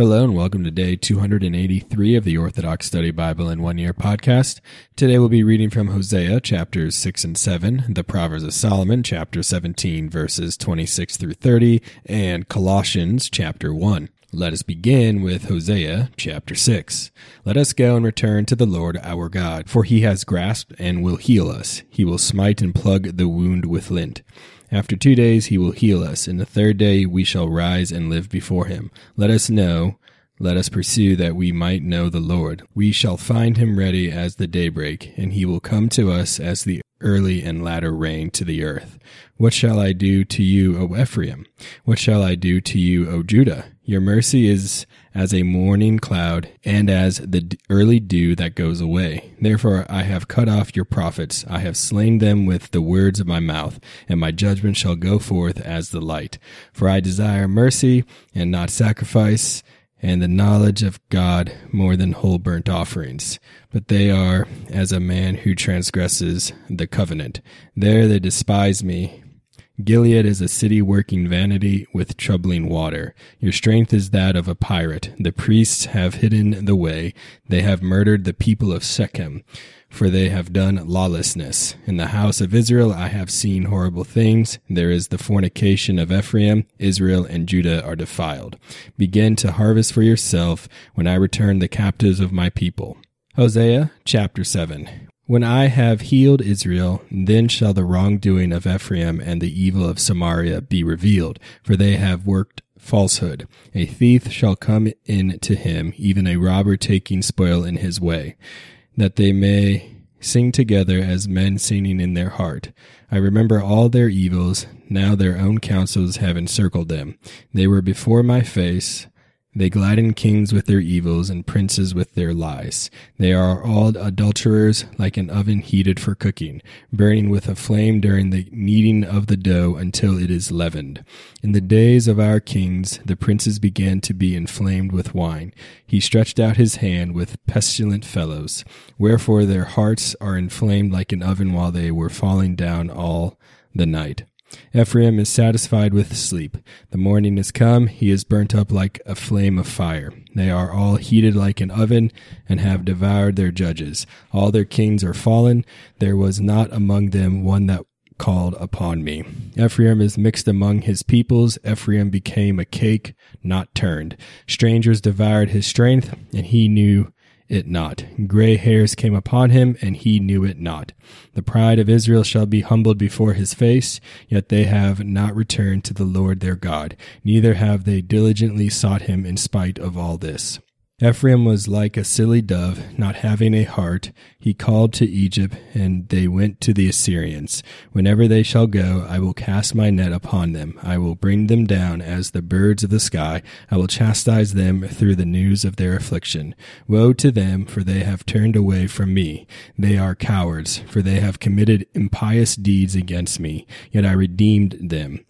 Hello and welcome to day 283 of the Orthodox Study Bible in One Year podcast. Today we'll be reading from Hosea chapters 6 and 7, the Proverbs of Solomon chapter 17 verses 26 through 30, and Colossians chapter 1. Let us begin with Hosea chapter 6. Let us go and return to the Lord our God, for he has grasped and will heal us. He will smite and plug the wound with lint. After two days he will heal us, and the third day we shall rise and live before him. Let us know, let us pursue that we might know the Lord. We shall find him ready as the daybreak, and he will come to us as the early and latter rain to the earth. What shall I do to you, O Ephraim? What shall I do to you, O Judah? Your mercy is as a morning cloud and as the early dew that goes away. Therefore I have cut off your prophets. I have slain them with the words of my mouth, and my judgment shall go forth as the light. For I desire mercy and not sacrifice, and the knowledge of God more than whole burnt offerings. But they are as a man who transgresses the covenant. There they despise me Gilead is a city working vanity with troubling water. Your strength is that of a pirate. The priests have hidden the way. They have murdered the people of Shechem, for they have done lawlessness. In the house of Israel I have seen horrible things. There is the fornication of Ephraim. Israel and Judah are defiled. Begin to harvest for yourself when I return the captives of my people. Hosea chapter 7. When I have healed Israel, then shall the wrongdoing of Ephraim and the evil of Samaria be revealed, for they have worked falsehood. A thief shall come in to him, even a robber taking spoil in his way, that they may sing together as men singing in their heart. I remember all their evils, now their own counsels have encircled them. They were before my face, they gladden kings with their evils and princes with their lies. They are all adulterers like an oven heated for cooking, burning with a flame during the kneading of the dough until it is leavened. In the days of our kings, the princes began to be inflamed with wine. He stretched out his hand with pestilent fellows. Wherefore their hearts are inflamed like an oven while they were falling down all the night. Ephraim is satisfied with sleep. The morning is come, he is burnt up like a flame of fire. They are all heated like an oven, and have devoured their judges. All their kings are fallen. There was not among them one that called upon me. Ephraim is mixed among his peoples. Ephraim became a cake not turned. Strangers devoured his strength, and he knew it not. Gray hairs came upon him, and he knew it not. The pride of Israel shall be humbled before his face, yet they have not returned to the Lord their God, neither have they diligently sought him in spite of all this. Ephraim was like a silly dove, not having a heart. He called to Egypt, and they went to the Assyrians. Whenever they shall go, I will cast my net upon them. I will bring them down as the birds of the sky. I will chastise them through the news of their affliction. Woe to them, for they have turned away from me. They are cowards, for they have committed impious deeds against me. Yet I redeemed them.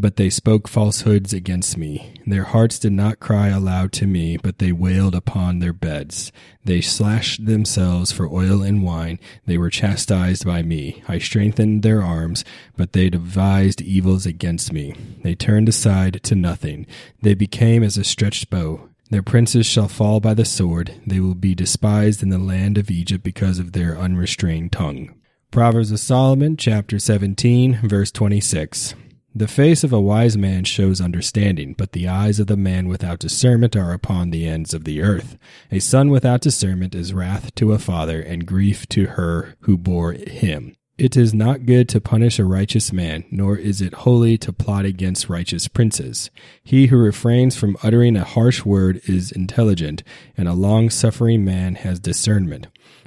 But they spoke falsehoods against me. Their hearts did not cry aloud to me, but they wailed upon their beds. They slashed themselves for oil and wine. They were chastised by me. I strengthened their arms, but they devised evils against me. They turned aside to nothing. They became as a stretched bow. Their princes shall fall by the sword. They will be despised in the land of Egypt because of their unrestrained tongue. Proverbs of Solomon, chapter 17, verse 26. The face of a wise man shows understanding, but the eyes of the man without discernment are upon the ends of the earth. A son without discernment is wrath to a father, and grief to her who bore him. It is not good to punish a righteous man, nor is it holy to plot against righteous princes. He who refrains from uttering a harsh word is intelligent, and a long suffering man has discernment.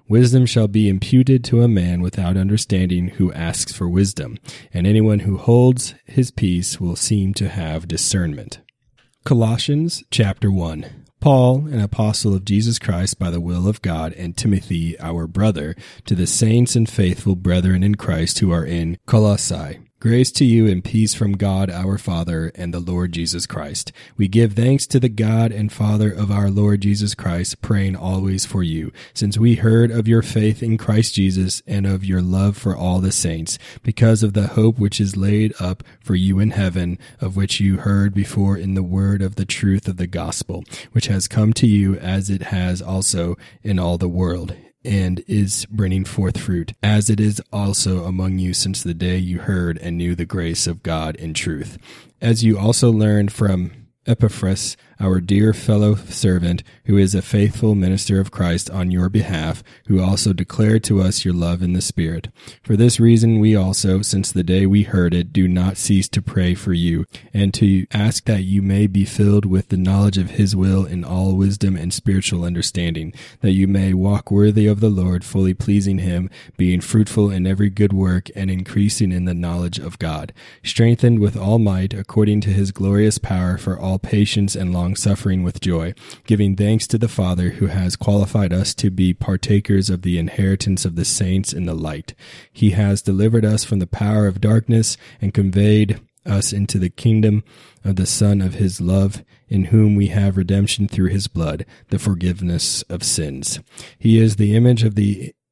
Wisdom shall be imputed to a man without understanding who asks for wisdom, and anyone who holds his peace will seem to have discernment. Colossians chapter 1. Paul, an apostle of Jesus Christ by the will of God, and Timothy, our brother, to the saints and faithful brethren in Christ who are in Colossae Grace to you and peace from God our Father and the Lord Jesus Christ. We give thanks to the God and Father of our Lord Jesus Christ, praying always for you, since we heard of your faith in Christ Jesus and of your love for all the saints, because of the hope which is laid up for you in heaven, of which you heard before in the word of the truth of the gospel, which has come to you as it has also in all the world and is bringing forth fruit, as it is also among you since the day you heard and knew the grace of God in truth. As you also learned from Epaphras, our dear fellow servant, who is a faithful minister of Christ on your behalf, who also declared to us your love in the Spirit. For this reason, we also, since the day we heard it, do not cease to pray for you, and to ask that you may be filled with the knowledge of His will in all wisdom and spiritual understanding, that you may walk worthy of the Lord, fully pleasing Him, being fruitful in every good work, and increasing in the knowledge of God, strengthened with all might, according to His glorious power, for all patience and long suffering with joy, giving thanks to the Father who has qualified us to be partakers of the inheritance of the saints in the light. He has delivered us from the power of darkness and conveyed us into the kingdom of the Son of His love, in whom we have redemption through His blood, the forgiveness of sins. He is the image of the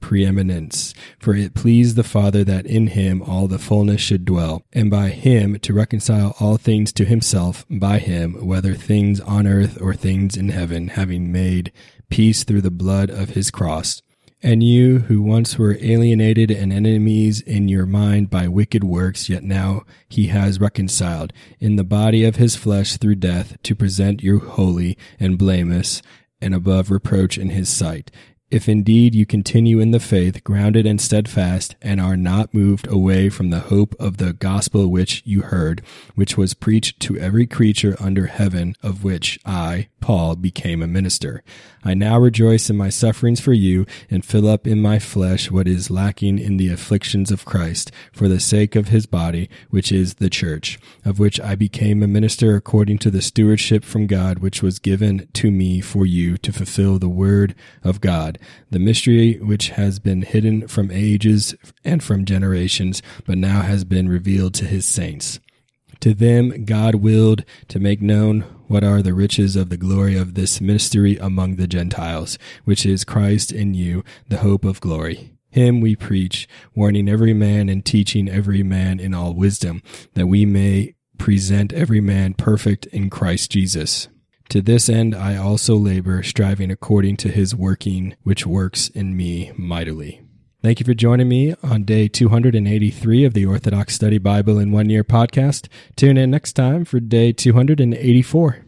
preeminence. For it pleased the Father that in him all the fullness should dwell, and by him to reconcile all things to himself, by him, whether things on earth or things in heaven, having made peace through the blood of his cross. And you, who once were alienated and enemies in your mind by wicked works, yet now he has reconciled in the body of his flesh through death to present you holy and blameless and above reproach in his sight if indeed you continue in the faith, grounded and steadfast, and are not moved away from the hope of the gospel which you heard, which was preached to every creature under heaven, of which I, Paul, became a minister. I now rejoice in my sufferings for you, and fill up in my flesh what is lacking in the afflictions of Christ, for the sake of his body, which is the church, of which I became a minister according to the stewardship from God which was given to me for you to fulfill the word of God, the mystery which has been hidden from ages and from generations, but now has been revealed to his saints. To them God willed to make known what are the riches of the glory of this mystery among the Gentiles, which is Christ in you, the hope of glory. Him we preach, warning every man and teaching every man in all wisdom, that we may present every man perfect in Christ Jesus. To this end I also labor, striving according to his working, which works in me mightily. Thank you for joining me on day 283 of the Orthodox Study Bible in One Year podcast. Tune in next time for day 284.